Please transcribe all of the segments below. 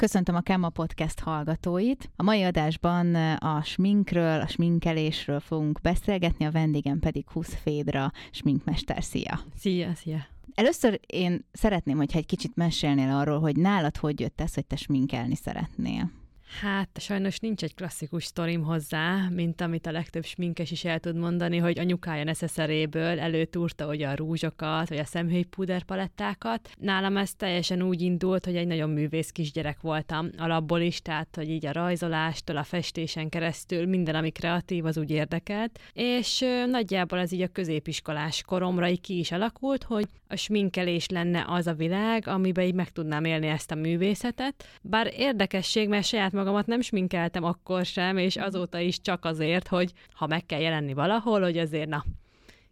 Köszöntöm a Kemma Podcast hallgatóit. A mai adásban a sminkről, a sminkelésről fogunk beszélgetni, a vendégem pedig Husz Fédra, sminkmester. Szia! Szia, szia! Először én szeretném, hogyha egy kicsit mesélnél arról, hogy nálad hogy jött ez, hogy te sminkelni szeretnél. Hát sajnos nincs egy klasszikus sztorim hozzá, mint amit a legtöbb sminkes is el tud mondani, hogy anyukája neszeszeréből előtúrta hogy a rúzsokat, vagy a szemhéjpúder palettákat. Nálam ez teljesen úgy indult, hogy egy nagyon művész kisgyerek voltam alapból is, tehát hogy így a rajzolástól, a festésen keresztül minden, ami kreatív, az úgy érdekelt. És nagyjából ez így a középiskolás koromra így ki is alakult, hogy a sminkelés lenne az a világ, amiben így meg tudnám élni ezt a művészetet. Bár érdekesség, mert saját magamat nem sminkeltem akkor sem, és azóta is csak azért, hogy ha meg kell jelenni valahol, hogy azért na,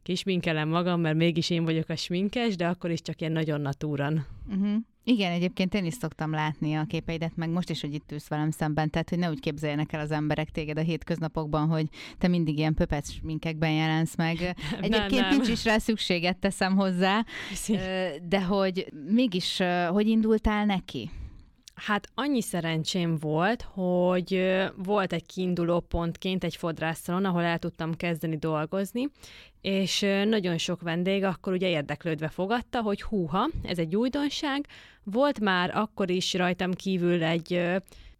kisminkelem magam, mert mégis én vagyok a sminkes, de akkor is csak ilyen nagyon natúran. Uh-huh. Igen, egyébként én is szoktam látni a képeidet, meg most is, hogy itt ülsz velem szemben, tehát hogy ne úgy képzeljenek el az emberek téged a hétköznapokban, hogy te mindig ilyen pöpec sminkekben jelensz meg. Egyébként nem, nem. nincs is rá szükséget, teszem hozzá, de hogy mégis, hogy indultál neki? Hát annyi szerencsém volt, hogy volt egy kiinduló pontként egy fodrászalon, ahol el tudtam kezdeni dolgozni, és nagyon sok vendég akkor ugye érdeklődve fogadta, hogy húha, ez egy újdonság. Volt már akkor is rajtam kívül egy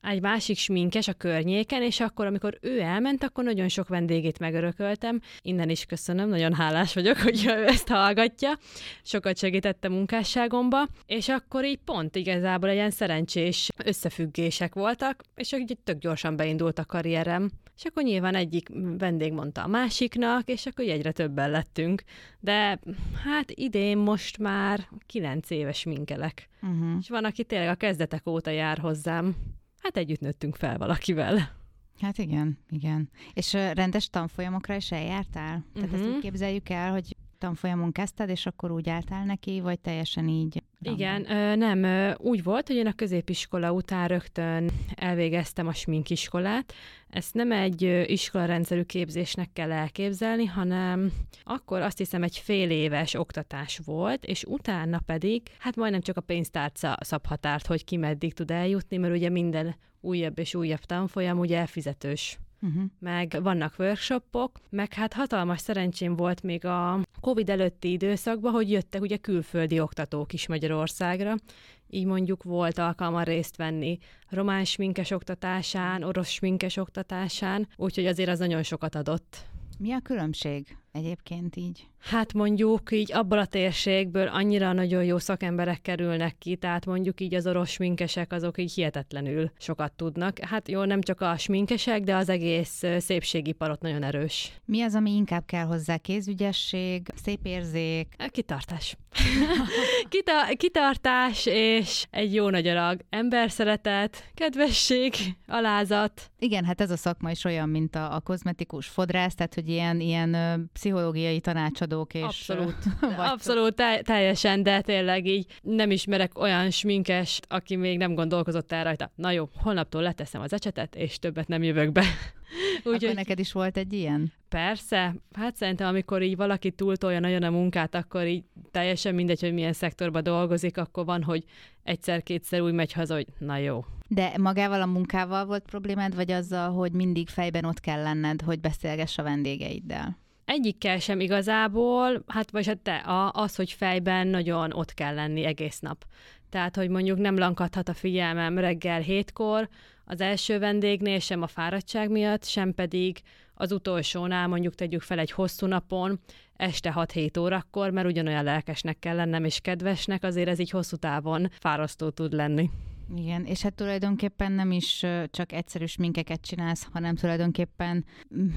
egy másik sminkes a környéken, és akkor, amikor ő elment, akkor nagyon sok vendégét megörököltem. Innen is köszönöm, nagyon hálás vagyok, hogy ő ezt hallgatja. Sokat segítette a munkásságomba, és akkor így pont igazából ilyen szerencsés összefüggések voltak, és így tök gyorsan beindult a karrierem. És akkor nyilván egyik vendég mondta a másiknak, és akkor egyre többen lettünk. De hát idén most már kilenc éves minkelek. Uh-huh. És van, aki tényleg a kezdetek óta jár hozzám hát együtt nőttünk fel valakivel. Hát igen, igen. És rendes tanfolyamokra is eljártál? Tehát uh-huh. ezt úgy képzeljük el, hogy tanfolyamon kezdted, és akkor úgy álltál neki, vagy teljesen így? Igen, ö, nem, úgy volt, hogy én a középiskola után rögtön elvégeztem a sminkiskolát. Ezt nem egy iskolarendszerű képzésnek kell elképzelni, hanem akkor azt hiszem egy fél éves oktatás volt, és utána pedig, hát majdnem csak a pénztárca szabhatárt, hogy ki meddig tud eljutni, mert ugye minden újabb és újabb tanfolyam ugye elfizetős uh-huh. meg vannak workshopok, meg hát hatalmas szerencsém volt még a Covid előtti időszakban, hogy jöttek ugye külföldi oktatók is Magyarországra, így mondjuk volt alkalma részt venni román sminkes oktatásán, orosz sminkes oktatásán, úgyhogy azért az nagyon sokat adott. Mi a különbség egyébként így? Hát mondjuk így abból a térségből annyira nagyon jó szakemberek kerülnek ki, tehát mondjuk így az orosz sminkesek azok így hihetetlenül sokat tudnak. Hát jó, nem csak a sminkesek, de az egész szépségiparot nagyon erős. Mi az, ami inkább kell hozzá? Kézügyesség, szép érzék? Kitartás. Kita- kitartás és egy jó nagy alag emberszeretet, kedvesség, alázat. Igen, hát ez a szakma is olyan, mint a, a kozmetikus fodrász, tehát hogy ilyen, ilyen pszichológiai tanácsadók és... Abszolút, abszolút te- teljesen, de tényleg így nem ismerek olyan sminkes, aki még nem gondolkozott el rajta. Na jó, holnaptól leteszem az ecsetet, és többet nem jövök be. Úgy, Akkor hogy... neked is volt egy ilyen? Persze. Hát szerintem, amikor így valaki túltolja nagyon a munkát, akkor így teljesen mindegy, hogy milyen szektorban dolgozik, akkor van, hogy egyszer-kétszer úgy megy haza, hogy na jó. De magával a munkával volt problémád, vagy azzal, hogy mindig fejben ott kell lenned, hogy beszélgess a vendégeiddel? Egyikkel sem igazából, hát vagy hát te, az, hogy fejben nagyon ott kell lenni egész nap. Tehát, hogy mondjuk nem lankadhat a figyelmem reggel hétkor az első vendégnél, sem a fáradtság miatt, sem pedig az utolsónál mondjuk tegyük fel egy hosszú napon, este 6-7 órakor, mert ugyanolyan lelkesnek kell lennem és kedvesnek, azért ez így hosszú távon fárasztó tud lenni. Igen, és hát tulajdonképpen nem is csak egyszerű minkeket csinálsz, hanem tulajdonképpen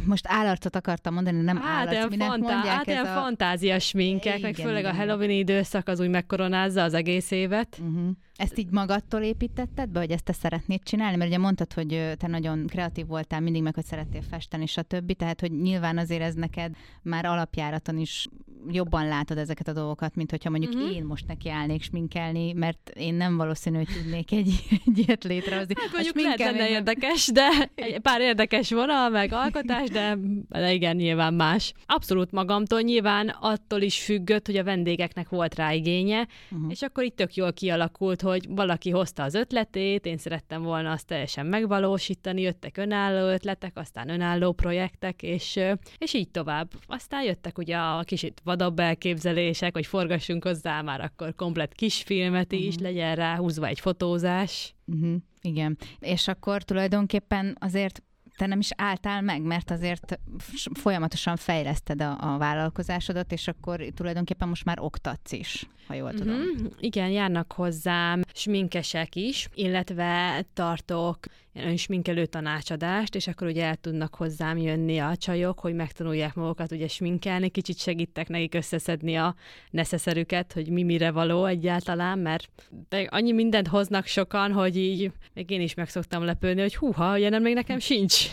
most állarcot akartam mondani, nem hát állarc, minek fantá- mondják hát ez a... fantázias minkek, igen, meg főleg igen, a Halloween időszak az úgy megkoronázza az egész évet. Uh-huh. Ezt így magadtól építetted be, hogy ezt te szeretnéd csinálni? Mert ugye mondtad, hogy te nagyon kreatív voltál mindig, meg hogy szerettél festeni, stb. Tehát, hogy nyilván azért ez neked már alapjáraton is jobban látod ezeket a dolgokat, mint hogyha mondjuk uh-huh. én most neki állnék sminkelni, mert én nem valószínű, hogy tudnék egy, egy ilyet létrehozni. Hát mondjuk lehet lenne érdekes, de egy pár érdekes vonal, meg alkotás, de, de igen, nyilván más. Abszolút magamtól, nyilván attól is függött, hogy a vendégeknek volt rá igénye, uh-huh. és akkor itt tök jól kialakult, hogy valaki hozta az ötletét, én szerettem volna azt teljesen megvalósítani, jöttek önálló ötletek, aztán önálló projektek, és, és így tovább. Aztán jöttek ugye a kicsit vadabb elképzelések, hogy forgassunk hozzá már akkor komplet kisfilmet is, uh-huh. legyen rá húzva egy fotózás. Uh-huh. Igen. És akkor tulajdonképpen azért te nem is álltál meg, mert azért folyamatosan fejleszted a, a vállalkozásodat, és akkor tulajdonképpen most már oktatsz is, ha jól tudom. Mm-hmm. Igen, járnak hozzám sminkesek is, illetve tartok önsminkelő tanácsadást, és akkor ugye el tudnak hozzám jönni a csajok, hogy megtanulják magukat ugye sminkelni, kicsit segítek nekik összeszedni a neszeszerüket, hogy mi mire való egyáltalán, mert annyi mindent hoznak sokan, hogy így még én is meg szoktam lepődni, hogy húha, ilyen még nekem sincs.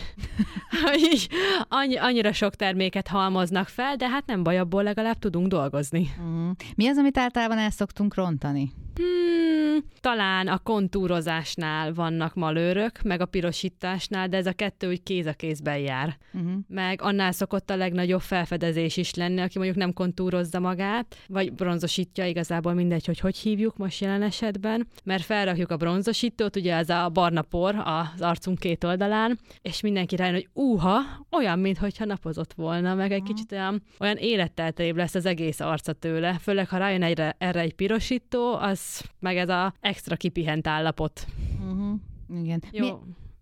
Így annyi, annyira sok terméket halmoznak fel, de hát nem baj, abból legalább tudunk dolgozni. Uh-huh. Mi az, amit általában el szoktunk rontani? Hmm, talán a kontúrozásnál vannak malőrök, meg a pirosításnál, de ez a kettő úgy kéz a kézben jár. Uh-huh. Meg annál szokott a legnagyobb felfedezés is lenni, aki mondjuk nem kontúrozza magát, vagy bronzosítja, igazából mindegy, hogy hogy hívjuk most jelen esetben, mert felrakjuk a bronzosítót, ugye ez a barna por az arcunk két oldalán, és mindenki rájön, hogy úha, olyan, mintha napozott volna, meg egy uh-huh. kicsit olyan, olyan életteltőbb lesz az egész arca tőle, főleg ha rájön egyre, erre egy pirosító, az meg ez a extra kipihent állapot. Uh-huh. Igen. Jó. Mi...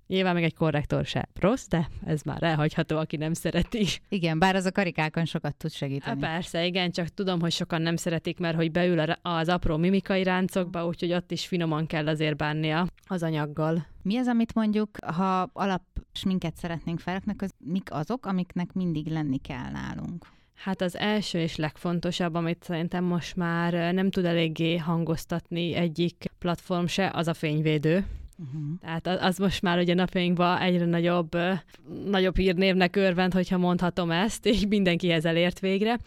Nyilván meg egy korrektor se rossz, de ez már elhagyható, aki nem szereti. Igen, bár az a karikákon sokat tud segíteni. Há, persze, igen, csak tudom, hogy sokan nem szeretik, mert hogy beül az apró mimikai ráncokba, úgyhogy ott is finoman kell azért bánnia az anyaggal. Mi az, amit mondjuk, ha alap minket szeretnénk felrakni, az mik azok, amiknek mindig lenni kell nálunk? Hát az első és legfontosabb, amit szerintem most már nem tud eléggé hangoztatni egyik platform se, az a fényvédő. Uh-huh. Tehát az most már ugye napjainkban egyre nagyobb, nagyobb hírnévnek örvend, hogyha mondhatom ezt, és mindenkihez elért végre.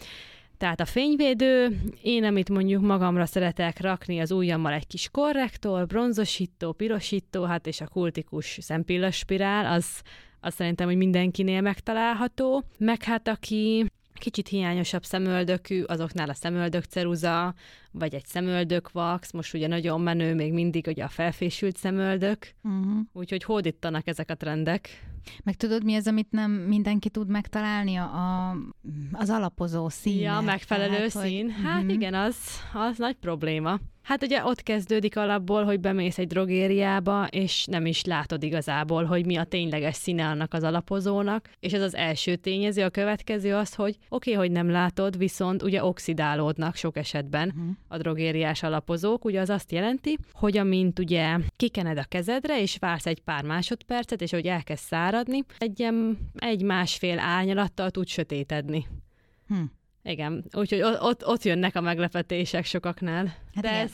Tehát a fényvédő, én amit mondjuk magamra szeretek rakni, az ujjammal egy kis korrektor, bronzosító, pirosító, hát és a kultikus szempillas az, az szerintem, hogy mindenkinél megtalálható. Meg hát aki kicsit hiányosabb szemöldökű, azoknál a szemöldök ceruza, vagy egy szemöldök vax, most ugye nagyon menő még mindig ugye a felfésült szemöldök, uh-huh. úgyhogy hódítanak ezek a trendek. Meg tudod, mi az, amit nem mindenki tud megtalálni? A, a, az alapozó szín. Ja, megfelelő tehát, szín. Hogy... Hát uh-huh. igen, az, az nagy probléma. Hát ugye ott kezdődik alapból, hogy bemész egy drogériába, és nem is látod igazából, hogy mi a tényleges színe annak az alapozónak, és ez az első tényező, a következő az, hogy oké, okay, hogy nem látod, viszont ugye oxidálódnak sok esetben uh-huh. A drogériás alapozók, ugye az azt jelenti, hogy amint ugye kikened a kezedre, és vársz egy pár másodpercet, és hogy elkezd száradni, egy, egy másfél árnyalattal tud sötétedni. Hm. Igen, úgyhogy ott, ott jönnek a meglepetések sokaknál. Hát De ez...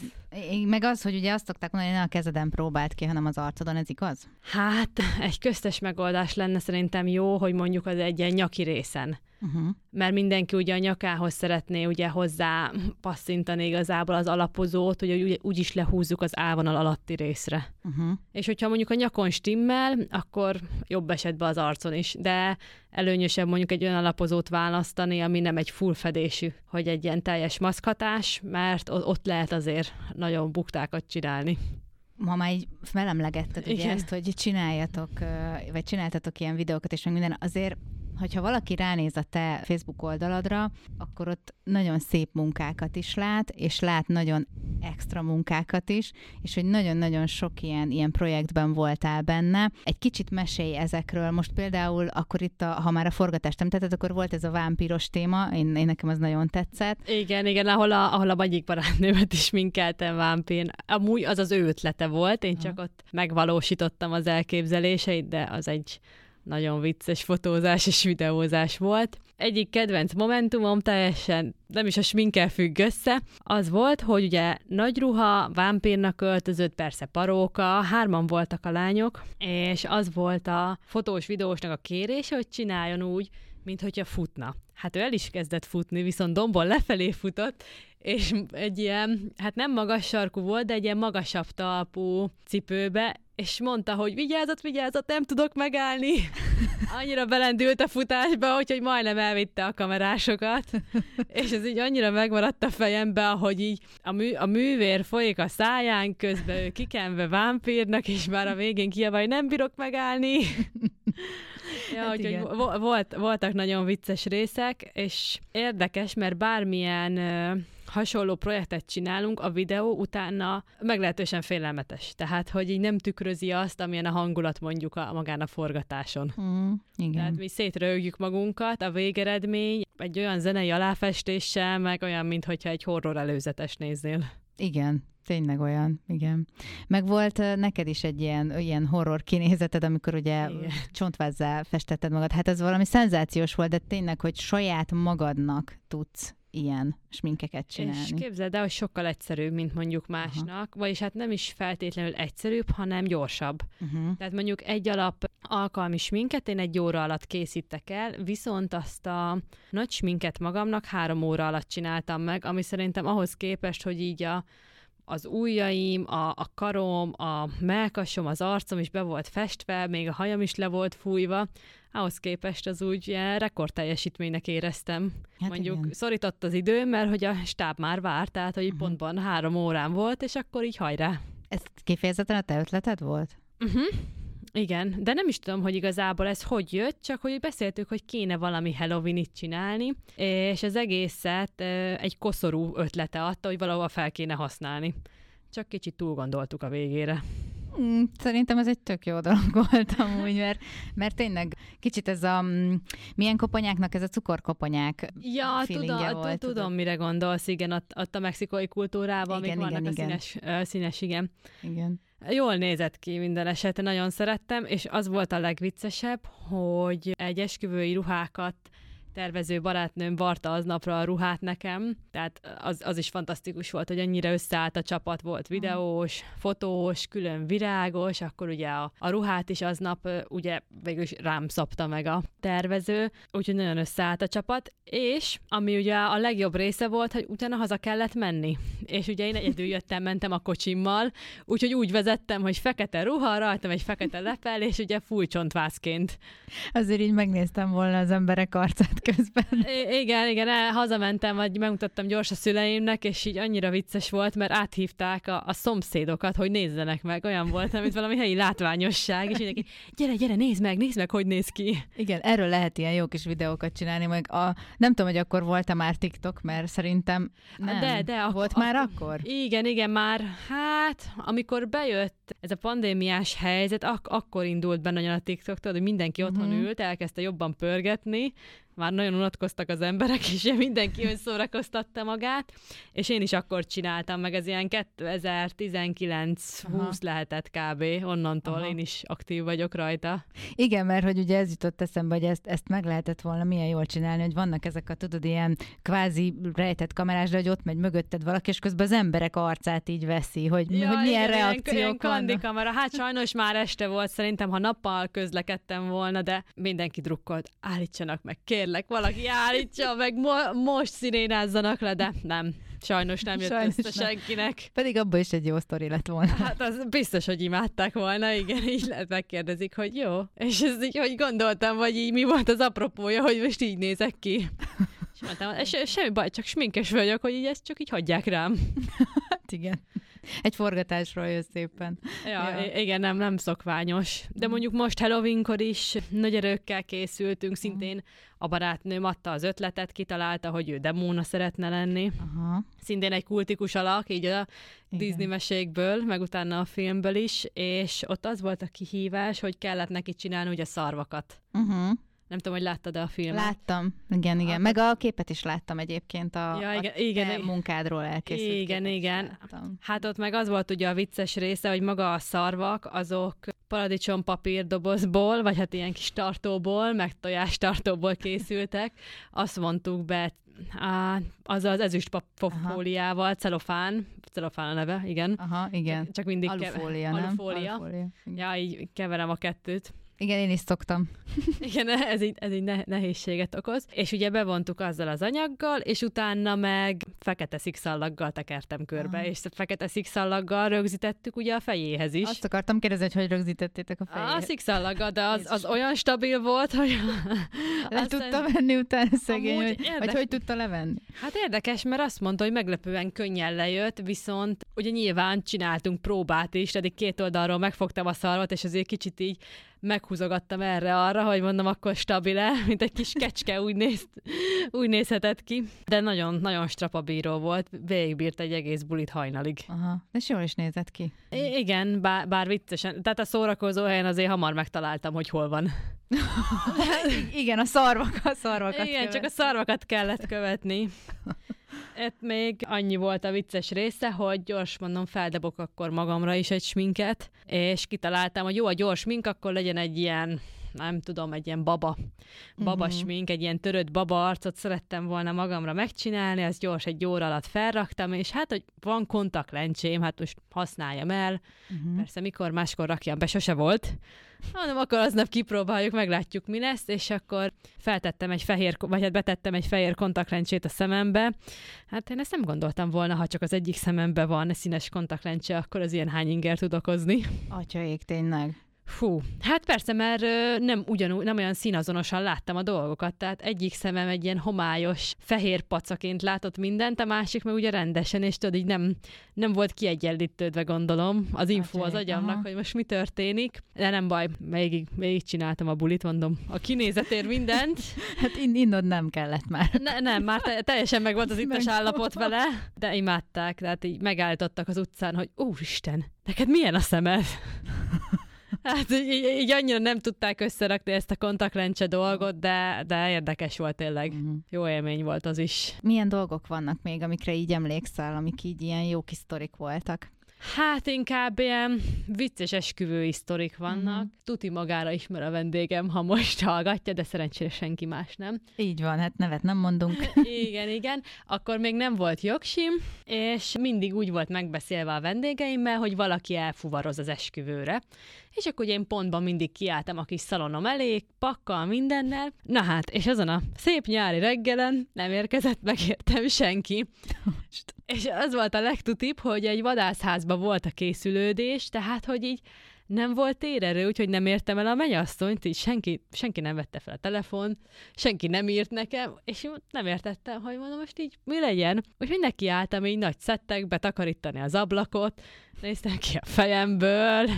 Meg az, hogy ugye azt szokták mondani, hogy ne a kezeden próbált ki, hanem az arcodon, ez igaz? Hát egy köztes megoldás lenne szerintem jó, hogy mondjuk az egy ilyen nyaki részen uh-huh. mert mindenki ugye a nyakához szeretné ugye hozzá passzintani igazából az alapozót, hogy úgy, úgy is lehúzzuk az állvonal alatti részre. Uh-huh. És hogyha mondjuk a nyakon stimmel, akkor jobb esetben az arcon is, de előnyösebb mondjuk egy olyan alapozót választani, ami nem egy full fedésű, hogy egy ilyen teljes maszkhatás, mert ott lehet azért nagyon buktákat csinálni. Ma már így felemlegetted ugye ezt, hogy csináljatok, vagy csináltatok ilyen videókat, és meg minden, azért hogyha valaki ránéz a te Facebook oldaladra, akkor ott nagyon szép munkákat is lát, és lát nagyon extra munkákat is, és hogy nagyon-nagyon sok ilyen, ilyen projektben voltál benne. Egy kicsit mesélj ezekről. Most például akkor itt, a, ha már a forgatást nem tetted, akkor volt ez a vámpiros téma, én, én nekem az nagyon tetszett. Igen, igen, ahol a, ahol a vagyik barátnőmet is minkeltem vámpír. Amúgy az az ő ötlete volt, én csak ott megvalósítottam az elképzeléseit, de az egy nagyon vicces fotózás és videózás volt. Egyik kedvenc momentumom teljesen nem is a sminkel függ össze, az volt, hogy ugye nagy ruha, vámpírnak öltözött, persze paróka, hárman voltak a lányok, és az volt a fotós videósnak a kérése, hogy csináljon úgy, mint hogyha futna. Hát ő el is kezdett futni, viszont dombon lefelé futott, és egy ilyen, hát nem magas sarkú volt, de egy ilyen magasabb talpú cipőbe, és mondta, hogy vigyázat, vigyázat, nem tudok megállni. Annyira belendült a futásba, hogy majdnem elvitte a kamerásokat, és ez így annyira megmaradt a fejembe, hogy így a, mű, a művér folyik a száján, közben ő kikenve vámpírnak, és már a végén kiabál, hogy nem bírok megállni. ja, hát hogy, hogy volt, voltak nagyon vicces részek, és érdekes, mert bármilyen hasonló projektet csinálunk, a videó utána meglehetősen félelmetes. Tehát, hogy így nem tükrözi azt, amilyen a hangulat mondjuk a, magán a forgatáson. Mm, igen. Tehát mi szétrögjük magunkat, a végeredmény egy olyan zenei aláfestéssel, meg olyan, mintha egy horror előzetes néznél. Igen, Tényleg olyan, igen. Meg volt neked is egy ilyen, ilyen horror kinézeted, amikor ugye igen. csontvázzá festetted magad. Hát ez valami szenzációs volt, de tényleg, hogy saját magadnak tudsz ilyen sminkeket csinálni. És képzeld el, hogy sokkal egyszerűbb, mint mondjuk másnak, Aha. vagyis hát nem is feltétlenül egyszerűbb, hanem gyorsabb. Uh-huh. Tehát mondjuk egy alap alkalmi sminket én egy óra alatt készítek el, viszont azt a nagy sminket magamnak három óra alatt csináltam meg, ami szerintem ahhoz képest, hogy így a az ujjaim, a, a karom, a melkasom, az arcom is be volt festve, még a hajam is le volt fújva, ahhoz képest az úgy ilyen rekordteljesítménynek éreztem. Hát Mondjuk igen. szorított az idő, mert hogy a stáb már várt, tehát hogy uh-huh. pontban három órán volt, és akkor így hajrá. Ez kifejezetten a te ötleted volt? Uh-huh. Igen, de nem is tudom, hogy igazából ez hogy jött, csak hogy beszéltük, hogy kéne valami Halloween-it csinálni, és az egészet egy koszorú ötlete adta, hogy valahol fel kéne használni. Csak kicsit túl gondoltuk a végére. Mm, szerintem ez egy tök jó dolog volt amúgy, mert, mert tényleg kicsit ez a, mm, milyen koponyáknak ez a cukorkoponyák Ja, tudom, volt, tudom, mire gondolsz, igen, ott, ott a mexikói kultúrában igen, még igen, vannak igen. a színes, színes, igen. Igen. Jól nézett ki minden esetre, nagyon szerettem, és az volt a legviccesebb, hogy egy esküvői ruhákat tervező barátnőm varta aznapra a ruhát nekem, tehát az, az is fantasztikus volt, hogy annyira összeállt a csapat, volt videós, fotós, külön virágos, akkor ugye a, a ruhát is aznap ugye végül rám szabta meg a tervező, úgyhogy nagyon összeállt a csapat, és ami ugye a legjobb része volt, hogy utána haza kellett menni. És ugye én egyedül jöttem, mentem a kocsimmal, úgyhogy úgy vezettem, hogy fekete ruha, rajtam egy fekete lepel, és ugye fújcsontvászként. Azért így megnéztem volna az emberek arcát közben. I- igen, igen, el, hazamentem, vagy megmutattam gyors a szüleimnek, és így annyira vicces volt, mert áthívták a, a szomszédokat, hogy nézzenek meg. Olyan volt, mint valami helyi látványosság, és mindenki, gyere, gyere, nézd meg, nézd meg, hogy néz ki. Igen, erről lehet ilyen jó kis videókat csinálni, meg a, nem tudom, hogy akkor volt-e már TikTok, mert szerintem nem. De, de. Volt a, már akkor? Igen, igen, már, hát, amikor bejött ez a pandémiás helyzet, ak- akkor indult be nagyon a TikTok, tudod, hogy mindenki otthon uh-huh. ült, elkezdte jobban pörgetni, már nagyon unatkoztak az emberek, és mindenki önszórakoztatta magát, és én is akkor csináltam, meg ez ilyen 2019-20 lehetett kb. Onnantól Aha. én is aktív vagyok rajta. Igen, mert hogy ugye ez jutott eszembe, hogy ezt, ezt meg lehetett volna milyen jól csinálni, hogy vannak ezek a, tudod, ilyen kvázi rejtett kamerás, de hogy ott megy mögötted valaki, és közben az emberek arcát így veszi, hogy, ja, hogy milyen igen, reakciók ilyen, ilyen kamera. Hát sajnos már este volt, szerintem, ha nappal közlekedtem volna, de mindenki drukkolt, állítsanak meg, kér kérlek, valaki állítsa, meg mo- most szirénázzanak le, de nem. Sajnos nem jött Sajnos össze nem. senkinek. Pedig abban is egy jó sztori lett volna. Hát az biztos, hogy imádták volna, igen, így lehet megkérdezik, hogy jó. És ez így, hogy gondoltam, vagy így mi volt az apropója, hogy most így nézek ki. És mondtam, se, semmi baj, csak sminkes vagyok, hogy így ezt csak így hagyják rám. Hát igen. Egy forgatásról jössz szépen. Ja, ja. igen, nem, nem szokványos. De mondjuk most Halloweenkor is nagy erőkkel készültünk, szintén a barátnőm adta az ötletet, kitalálta, hogy ő demóna szeretne lenni. Aha. Szintén egy kultikus alak, így a igen. Disney mesékből, meg utána a filmből is, és ott az volt a kihívás, hogy kellett neki csinálni ugye szarvakat. Uh-huh. Nem tudom, hogy láttad-e a filmet. Láttam, igen, igen. Meg a képet is láttam egyébként a, ja, igen, a igen, munkádról elkészült Igen, igen. Láttam. Hát ott meg az volt ugye a vicces része, hogy maga a szarvak, azok paradicsom papírdobozból, vagy hát ilyen kis tartóból, meg tojás tartóból készültek. Azt mondtuk be á, az az ezüst fóliával, celofán, celofán a neve, igen. Aha, igen. Csak mindig alufólia, kever, nem? Alufólia. alufólia. Ja, így keverem a kettőt. Igen, én is szoktam. Igen, ez így, ez így nehézséget okoz. És ugye bevontuk azzal az anyaggal, és utána meg fekete szikszallaggal tekertem körbe, ah. és fekete szikszallaggal rögzítettük ugye a fejéhez is. Azt akartam kérdezni, hogy hogy rögzítettétek a fejéhez. A szikszallaggal, de az, az olyan stabil volt, hogy... Le aztán... tudta venni utána szegény, hogy, érdek... vagy hogy tudta levenni? Hát érdekes, mert azt mondta, hogy meglepően könnyen lejött, viszont ugye nyilván csináltunk próbát is, eddig két oldalról megfogtam a szarvat, és azért kicsit így meghúzogattam erre-arra, hogy mondom, akkor stabil-e, mint egy kis kecske úgy, néz, úgy nézhetett ki. De nagyon, nagyon strapabíró volt, végigbírt egy egész bulit hajnalig. Aha, és jól is nézett ki. I- igen, bár, bár viccesen. Tehát a szórakozó helyen azért hamar megtaláltam, hogy hol van. igen, a szarvak, a szarvakat Igen, követ. csak a szarvakat kellett követni. Itt még annyi volt a vicces része, hogy gyors mondom, feldobok akkor magamra is egy sminket, és kitaláltam, hogy jó, a gyors smink, akkor legyen egy ilyen nem tudom, egy ilyen baba, baba uh-huh. smink, egy ilyen törött baba arcot szerettem volna magamra megcsinálni, az gyors egy óra alatt felraktam, és hát, hogy van kontaktlencsém, hát most használjam el. Uh-huh. Persze, mikor máskor rakjam be, sose volt hanem akkor aznap kipróbáljuk, meglátjuk, mi lesz, és akkor feltettem egy fehér, vagy hát betettem egy fehér kontaktlencsét a szemembe. Hát én ezt nem gondoltam volna, ha csak az egyik szemembe van színes kontaktlencse, akkor az ilyen hány inger tud okozni. Atyaik, tényleg. Fú, hát persze, mert nem ugyanúgy, nem olyan színazonosan láttam a dolgokat, tehát egyik szemem egy ilyen homályos, fehér pacaként látott mindent, a másik meg ugye rendesen, és tudod, így nem, nem volt kiegyenlítődve, gondolom, az info az agyamnak, aha. hogy most mi történik, de nem baj, végig, végig csináltam a bulit, mondom, a kinézetért mindent. hát in- innod nem kellett már. Ne, nem, már te- teljesen meg volt az ittas állapot vele, de imádták, tehát így megállítottak az utcán, hogy úristen, neked milyen a szemed? Hát így, így annyira nem tudták összerakni ezt a kontaktlencse dolgot, de, de érdekes volt tényleg. Uh-huh. Jó élmény volt az is. Milyen dolgok vannak még, amikre így emlékszel, amik így ilyen jó kis sztorik voltak? Hát inkább ilyen vicces esküvői sztorik vannak. Uh-huh. Tuti magára ismer a vendégem, ha most hallgatja, de szerencsére senki más nem. Így van, hát nevet nem mondunk. igen, igen. Akkor még nem volt jogsim, és mindig úgy volt megbeszélve a vendégeimmel, hogy valaki elfuvaroz az esküvőre. És akkor ugye én pontban mindig kiálltam a kis szalonom elé, pakkal, mindennel. Na hát, és azon a szép nyári reggelen nem érkezett meg értem senki. és az volt a legtutibb, hogy egy vadászházban volt a készülődés, tehát hogy így nem volt térerő, úgyhogy nem értem el a mennyasszonyt, így senki, senki nem vette fel a telefon, senki nem írt nekem, és nem értettem, hogy mondom, most így mi legyen. Úgyhogy neki álltam így nagy szettekbe takarítani az ablakot, néztem ki a fejemből.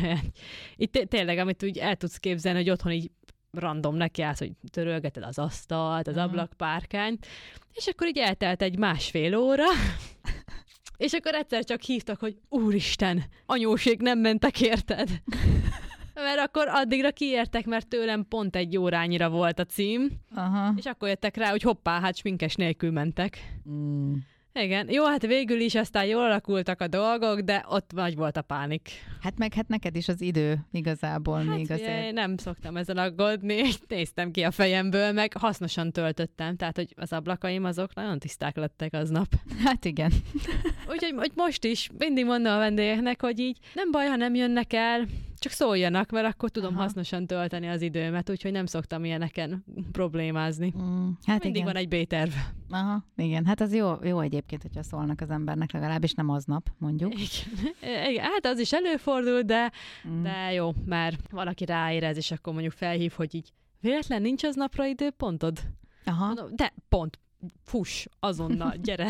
Itt tényleg, amit úgy el tudsz képzelni, hogy otthon így random neki állsz, hogy törölgeted az asztalt, az uh-huh. ablakpárkányt, és akkor így eltelt egy másfél óra, és akkor egyszer csak hívtak, hogy úristen, anyóség nem mentek érted. mert akkor addigra kiértek, mert tőlem pont egy órányira volt a cím, Aha. és akkor jöttek rá, hogy hoppá, hát sminkes nélkül mentek. Mm. Igen, jó, hát végül is aztán jól alakultak a dolgok, de ott nagy volt a pánik. Hát meg hát neked is az idő igazából hát még azért. Én nem szoktam ezen aggódni, néztem ki a fejemből, meg hasznosan töltöttem, tehát hogy az ablakaim azok nagyon tiszták lettek aznap. Hát igen. Úgyhogy hogy most is mindig mondom a vendégeknek, hogy így nem baj, ha nem jönnek el, csak szóljanak, mert akkor tudom Aha. hasznosan tölteni az időmet, úgyhogy nem szoktam ilyeneken problémázni. Mm, hát Mindig igen. van egy B-terv. Aha, igen. Hát az jó, jó egyébként, hogyha szólnak az embernek, legalábbis nem aznap, mondjuk. Igen. igen. Hát az is előfordul, de, mm. de jó, mert valaki ráérez, és akkor mondjuk felhív, hogy így véletlen nincs az napra időpontod? Aha. De pont, fuss, azonnal, gyere.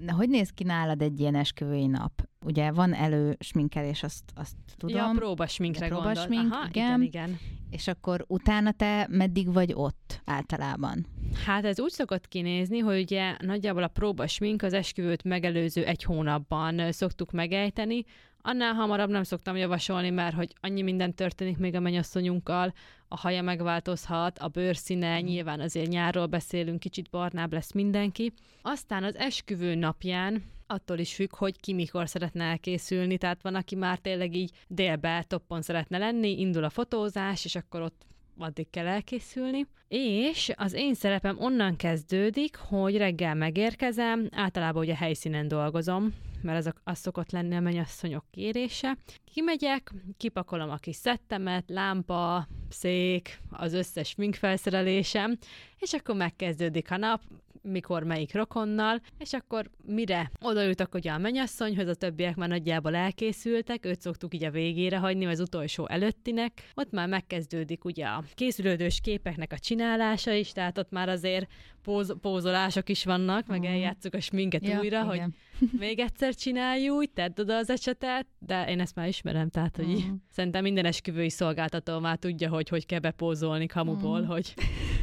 Na, hogy néz ki nálad egy ilyen esküvői nap? Ugye van elő sminkelés, azt, azt tudom. Ja, próbasminkre ja, próbasmink, Aha, igen. igen, igen. És akkor utána te meddig vagy ott általában? Hát ez úgy szokott kinézni, hogy ugye nagyjából a próbasmink az esküvőt megelőző egy hónapban szoktuk megejteni, Annál hamarabb nem szoktam javasolni, mert hogy annyi minden történik még a mennyasszonyunkkal, a haja megváltozhat, a bőrszíne, mm. nyilván azért nyárról beszélünk, kicsit barnább lesz mindenki. Aztán az esküvő napján attól is függ, hogy ki mikor szeretne elkészülni, tehát van, aki már tényleg így délbe toppon szeretne lenni, indul a fotózás, és akkor ott addig kell elkészülni. És az én szerepem onnan kezdődik, hogy reggel megérkezem, általában ugye helyszínen dolgozom, mert ez az szokott lenni a mennyasszonyok kérése. Kimegyek, kipakolom a kis szettemet, lámpa, szék, az összes minkfelszerelésem, és akkor megkezdődik a nap, mikor melyik rokonnal, és akkor mire odaültek ugye a mennyasszonyhoz, a többiek már nagyjából elkészültek, őt szoktuk így a végére hagyni, az utolsó előttinek, ott már megkezdődik ugye a készülődős képeknek a csinálása is, tehát ott már azért póz, pózolások is vannak, meg uh-huh. eljátszuk a sminket ja, újra, igen. hogy még egyszer csinálj úgy, tedd oda az ecsetet, de én ezt már ismerem, tehát hogy uh-huh. szerintem minden esküvői szolgáltató már tudja, hogy hogy kell bepózolni kamuból, uh-huh. hogy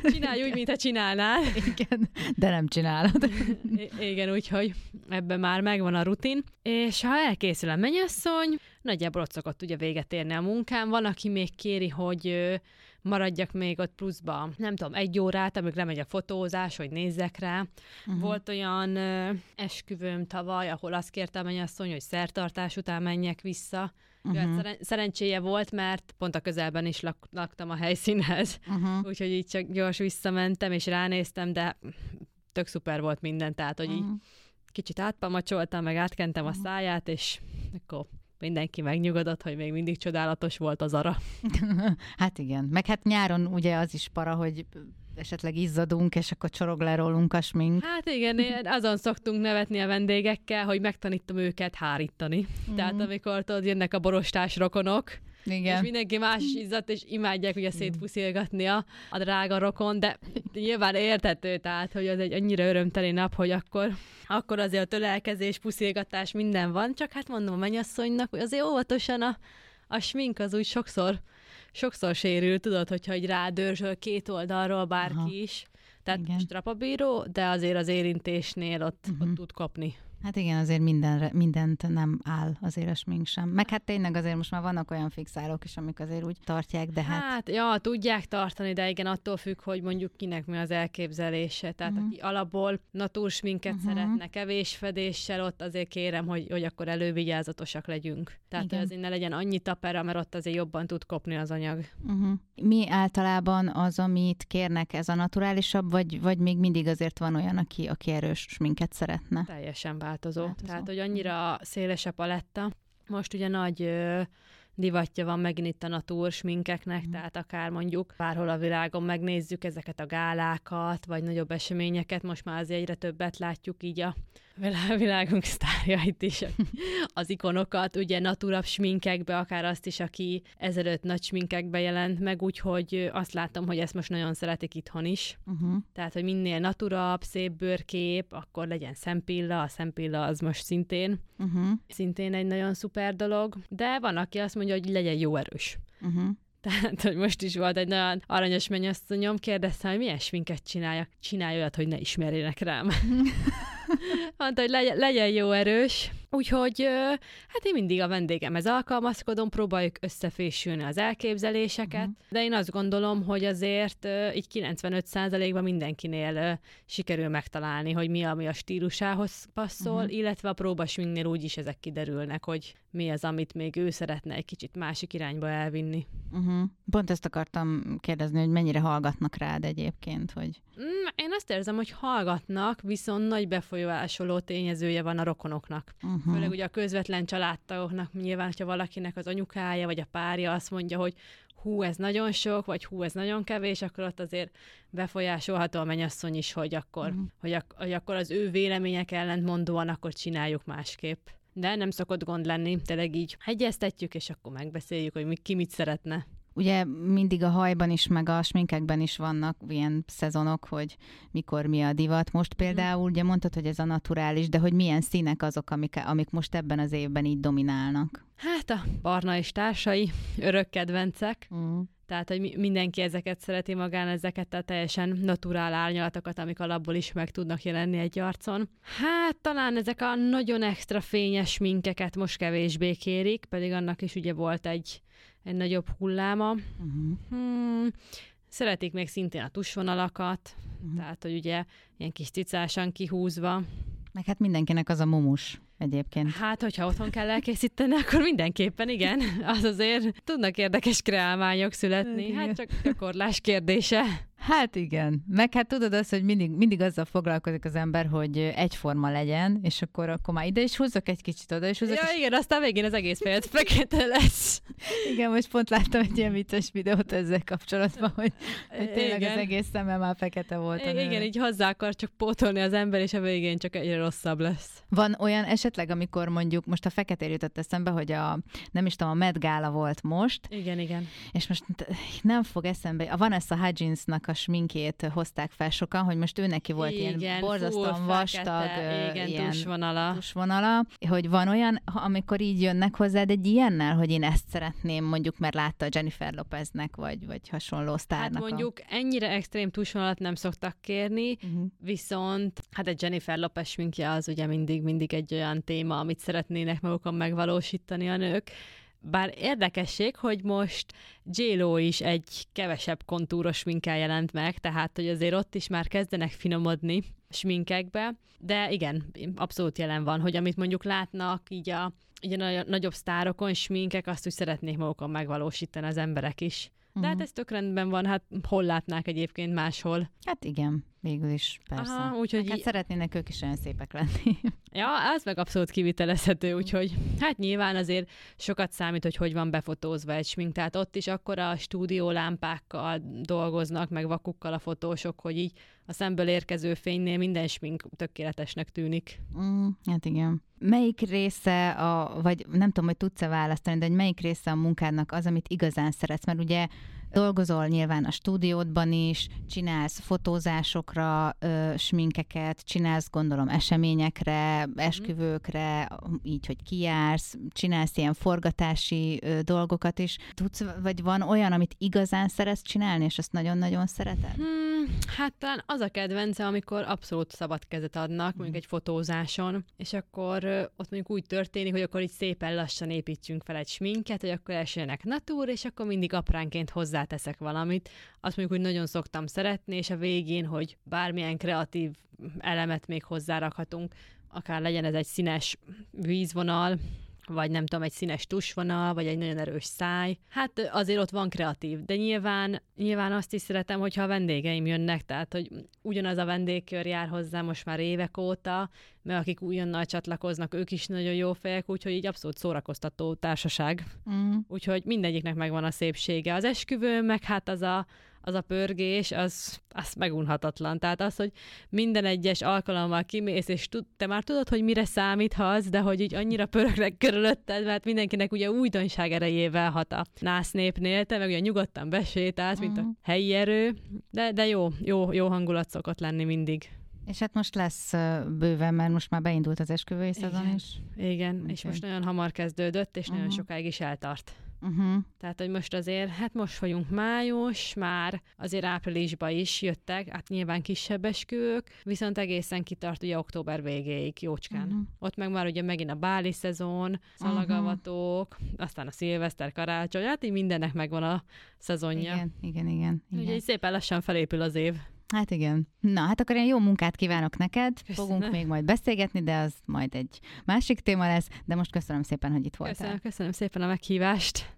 csinálj úgy, mintha csinálnál. Igen, de nem csinálod. I- igen, úgyhogy ebben már megvan a rutin. És ha elkészül a mennyasszony, nagyjából ott szokott ugye véget érni a munkám. Van, aki még kéri, hogy maradjak még ott pluszba, nem tudom, egy órát, amíg lemegy a fotózás, hogy nézzek rá. Uh-huh. Volt olyan ö, esküvőm tavaly, ahol azt kérte a mennyasszony, hogy szertartás után menjek vissza. Uh-huh. Hát szeren- szerencséje volt, mert pont a közelben is lak- laktam a helyszínhez, uh-huh. úgyhogy így csak gyors visszamentem, és ránéztem, de tök szuper volt minden, tehát hogy uh-huh. így kicsit átpamacsoltam, meg átkentem uh-huh. a száját, és akkor mindenki megnyugodott, hogy még mindig csodálatos volt az ara. hát igen, meg hát nyáron ugye az is para, hogy esetleg izzadunk, és akkor csorog le rólunk a smink. Hát igen, azon szoktunk nevetni a vendégekkel, hogy megtanítom őket hárítani. Mm. Tehát amikor tudod, jönnek a borostás rokonok, igen. És mindenki más is izzat, és imádják ugye szétpuszilgatni a, a drága rokon, de nyilván értető, tehát, hogy az egy annyira örömteli nap, hogy akkor, akkor azért a tölelkezés, puszilgatás, minden van, csak hát mondom a mennyasszonynak, hogy azért óvatosan a, a smink az úgy sokszor, sokszor sérül, tudod, hogyha egy rádörzsöl két oldalról bárki Aha. is. Tehát Igen. strapabíró, de azért az érintésnél ott, uh-huh. ott tud kapni. Hát igen, azért mindenre, mindent nem áll azért a smink sem. Meg hát tényleg azért most már vannak olyan fixálók is, amik azért úgy tartják, de hát... Hát, ja, tudják tartani, de igen, attól függ, hogy mondjuk kinek mi az elképzelése. Tehát uh-huh. aki alapból natúrsminket uh-huh. szeretne, kevés fedéssel, ott azért kérem, hogy, hogy akkor elővigyázatosak legyünk. Tehát, igen. azért ne legyen annyi tapera, mert ott azért jobban tud kopni az anyag. Uh-huh. Mi általában az, amit kérnek, ez a naturálisabb, vagy, vagy még mindig azért van olyan, aki, aki erős sminket szeretne? Teljesen bár változó. változó. Tehát, hogy annyira széles a paletta. Most ugye nagy ö, divatja van megint itt a natúr sminkeknek, mm. tehát akár mondjuk bárhol a világon megnézzük ezeket a gálákat, vagy nagyobb eseményeket, most már azért egyre többet látjuk így a világunk sztárjait is, az ikonokat, ugye naturabb sminkekbe, akár azt is, aki ezelőtt nagy sminkekbe jelent meg, úgyhogy azt látom, hogy ezt most nagyon szeretik itthon is. Uh-huh. Tehát, hogy minél naturabb, szép bőrkép, akkor legyen szempilla, a szempilla az most szintén, uh-huh. szintén egy nagyon szuper dolog, de van, aki azt mondja, hogy legyen jó erős. Uh-huh. Tehát, hogy most is volt egy nagyon aranyos mennyasszonyom, kérdezte, hogy milyen sminket csináljak. Csinálj olyat, hogy ne ismerjenek rám. Mondta, hogy legyen, legyen jó erős. Úgyhogy hát én mindig a vendégemhez alkalmazkodom, próbáljuk összefésülni az elképzeléseket, uh-huh. de én azt gondolom, hogy azért így 95%-ban mindenkinél sikerül megtalálni, hogy mi, ami a stílusához passzol, uh-huh. illetve a próbasminknél úgy is ezek kiderülnek, hogy mi az, amit még ő szeretne egy kicsit másik irányba elvinni. Uh-huh. Pont ezt akartam kérdezni, hogy mennyire hallgatnak rád egyébként, hogy... Mm, én azt érzem, hogy hallgatnak, viszont nagy befolyásoló tényezője van a rokonoknak. Uh-huh. Főleg ugye a közvetlen családtagoknak, nyilván, ha valakinek az anyukája vagy a párja azt mondja, hogy hú, ez nagyon sok, vagy hú, ez nagyon kevés, akkor ott azért befolyásolható a mennyasszony is, hogy akkor, uh-huh. hogy, ak- hogy akkor az ő vélemények ellentmondóan akkor csináljuk másképp. De nem szokott gond lenni, tényleg így hegyeztetjük, és akkor megbeszéljük, hogy mi, ki mit szeretne. Ugye mindig a hajban is, meg a sminkekben is vannak ilyen szezonok, hogy mikor mi a divat. Most mhm. például, ugye mondtad, hogy ez a naturális, de hogy milyen színek azok, amik, amik most ebben az évben így dominálnak? Hát a barna és társai, örök kedvencek. Mm. Tehát, hogy mindenki ezeket szereti magán, ezeket a teljesen naturál árnyalatokat, amik alapból is meg tudnak jelenni egy arcon. Hát talán ezek a nagyon extra fényes minkeket most kevésbé kérik, pedig annak is ugye volt egy egy nagyobb hulláma. Uh-huh. Hmm, szeretik még szintén a tusvonalakat, uh-huh. tehát, hogy ugye ilyen kis cicásan kihúzva. Meg hát mindenkinek az a mumus egyébként. Hát, hogyha otthon kell elkészíteni, akkor mindenképpen igen. Az azért tudnak érdekes kreálmányok születni. Hát csak gyakorlás kérdése. Hát igen. Meg hát tudod azt, hogy mindig, mindig azzal foglalkozik az ember, hogy egyforma legyen, és akkor, akkor már ide is húzzak egy kicsit, oda is húzzak. Ja, és... igen, aztán végén az egész fejed fekete lesz. igen, most pont láttam egy ilyen vicces videót ezzel kapcsolatban, hogy, hogy tényleg igen. az egész szeme már fekete volt. Igen, igen, így hozzá akar csak pótolni az ember, és a végén csak egyre rosszabb lesz. Van olyan esetleg, amikor mondjuk, most a fekete jutott eszembe, hogy a, nem is tudom, a Met Gala volt most. Igen, igen. És most nem fog eszembe, a Vanessa Hudgens-nak a sminkét hozták fel sokan, hogy most ő neki volt igen, ilyen borzasztóan vastag igen, ilyen tusvonala. tusvonala, hogy van olyan, amikor így jönnek hozzád egy ilyennel, hogy én ezt szeretném, mondjuk, mert látta Jennifer Lopeznek, vagy, vagy hasonló sztárnak. Hát mondjuk a... ennyire extrém tusvonalat nem szoktak kérni, uh-huh. viszont hát egy Jennifer Lopez sminkje az ugye mindig, mindig egy olyan téma, amit szeretnének magukon megvalósítani a nők. Bár érdekesség, hogy most j is egy kevesebb kontúros sminkkel jelent meg, tehát hogy azért ott is már kezdenek finomodni sminkekbe, de igen, abszolút jelen van, hogy amit mondjuk látnak így a, így a nagyobb sztárokon sminkek, azt úgy szeretnék magukon megvalósítani az emberek is. De uh-huh. hát mhm. ez tök rendben van, hát hol látnák egyébként máshol? Hát igen, végül is, persze. Aha, úgyhogy hát szeretnének ők is olyan szépek lenni. Ja, az meg abszolút kivitelezhető, úgyhogy hát nyilván azért sokat számít, hogy hogy van befotózva egy smink, tehát ott is akkor a stúdiólámpákkal dolgoznak, meg vakukkal a fotósok, hogy így a szemből érkező fénynél minden smink tökéletesnek tűnik. Mm, hát igen. Melyik része, a, vagy nem tudom, hogy tudsz-e választani, de hogy melyik része a munkádnak az, amit igazán szeretsz? Mert ugye Dolgozol nyilván a stúdiódban is, csinálsz fotózásokra ö, sminkeket, csinálsz gondolom eseményekre, mhm. esküvőkre, így, hogy kijársz, csinálsz ilyen forgatási ö, dolgokat is. Tudsz, vagy van olyan, amit igazán szeretsz csinálni, és azt nagyon-nagyon szereted? Hmm, hát talán az a kedvence, amikor abszolút szabad kezet adnak, mondjuk hmm. egy fotózáson, és akkor ott mondjuk úgy történik, hogy akkor így szépen lassan építsünk fel egy sminket, hogy akkor elsőnek natúr, és akkor mindig apránként hozzá hozzáteszek valamit. Azt mondjuk, hogy nagyon szoktam szeretni, és a végén, hogy bármilyen kreatív elemet még hozzárakhatunk, akár legyen ez egy színes vízvonal, vagy nem tudom, egy színes tusvonal, vagy egy nagyon erős száj. Hát azért ott van kreatív, de nyilván, nyilván azt is szeretem, hogyha a vendégeim jönnek, tehát hogy ugyanaz a vendégkör jár hozzá most már évek óta, mert akik újonnal csatlakoznak, ők is nagyon jó fejek, úgyhogy így abszolút szórakoztató társaság. Mm. Úgyhogy mindegyiknek megvan a szépsége. Az esküvő, meg hát az a az a pörgés, az, az megunhatatlan. Tehát az, hogy minden egyes alkalommal kimész, és tud, te már tudod, hogy mire számíthatsz, de hogy így annyira pörögnek körülötted, mert mindenkinek ugye újdonság erejével hat a násznépnél, te meg ugye nyugodtan besétálsz, mint a mhm. helyi erő, de, de jó, jó, jó hangulat szokott lenni mindig. És hát most lesz bőven, mert most már beindult az esküvői szezon is. Igen, okay. és most nagyon hamar kezdődött, és uh-huh. nagyon sokáig is eltart. Uh-huh. Tehát, hogy most azért, hát most vagyunk május, már azért áprilisba is jöttek, hát nyilván kisebb esküvők, viszont egészen kitart ugye október végéig, jócskán. Uh-huh. Ott meg már ugye megint a báli szezon, szalagavatók, uh-huh. aztán a szilveszter, karácsony, hát így mindennek megvan a szezonja. Igen, igen, igen. igen. Ugye szépen lassan felépül az év. Hát igen. Na, hát akkor én jó munkát kívánok neked. Köszönöm. Fogunk még majd beszélgetni, de az majd egy másik téma lesz, de most köszönöm szépen, hogy itt voltál. Köszönöm, köszönöm szépen a meghívást.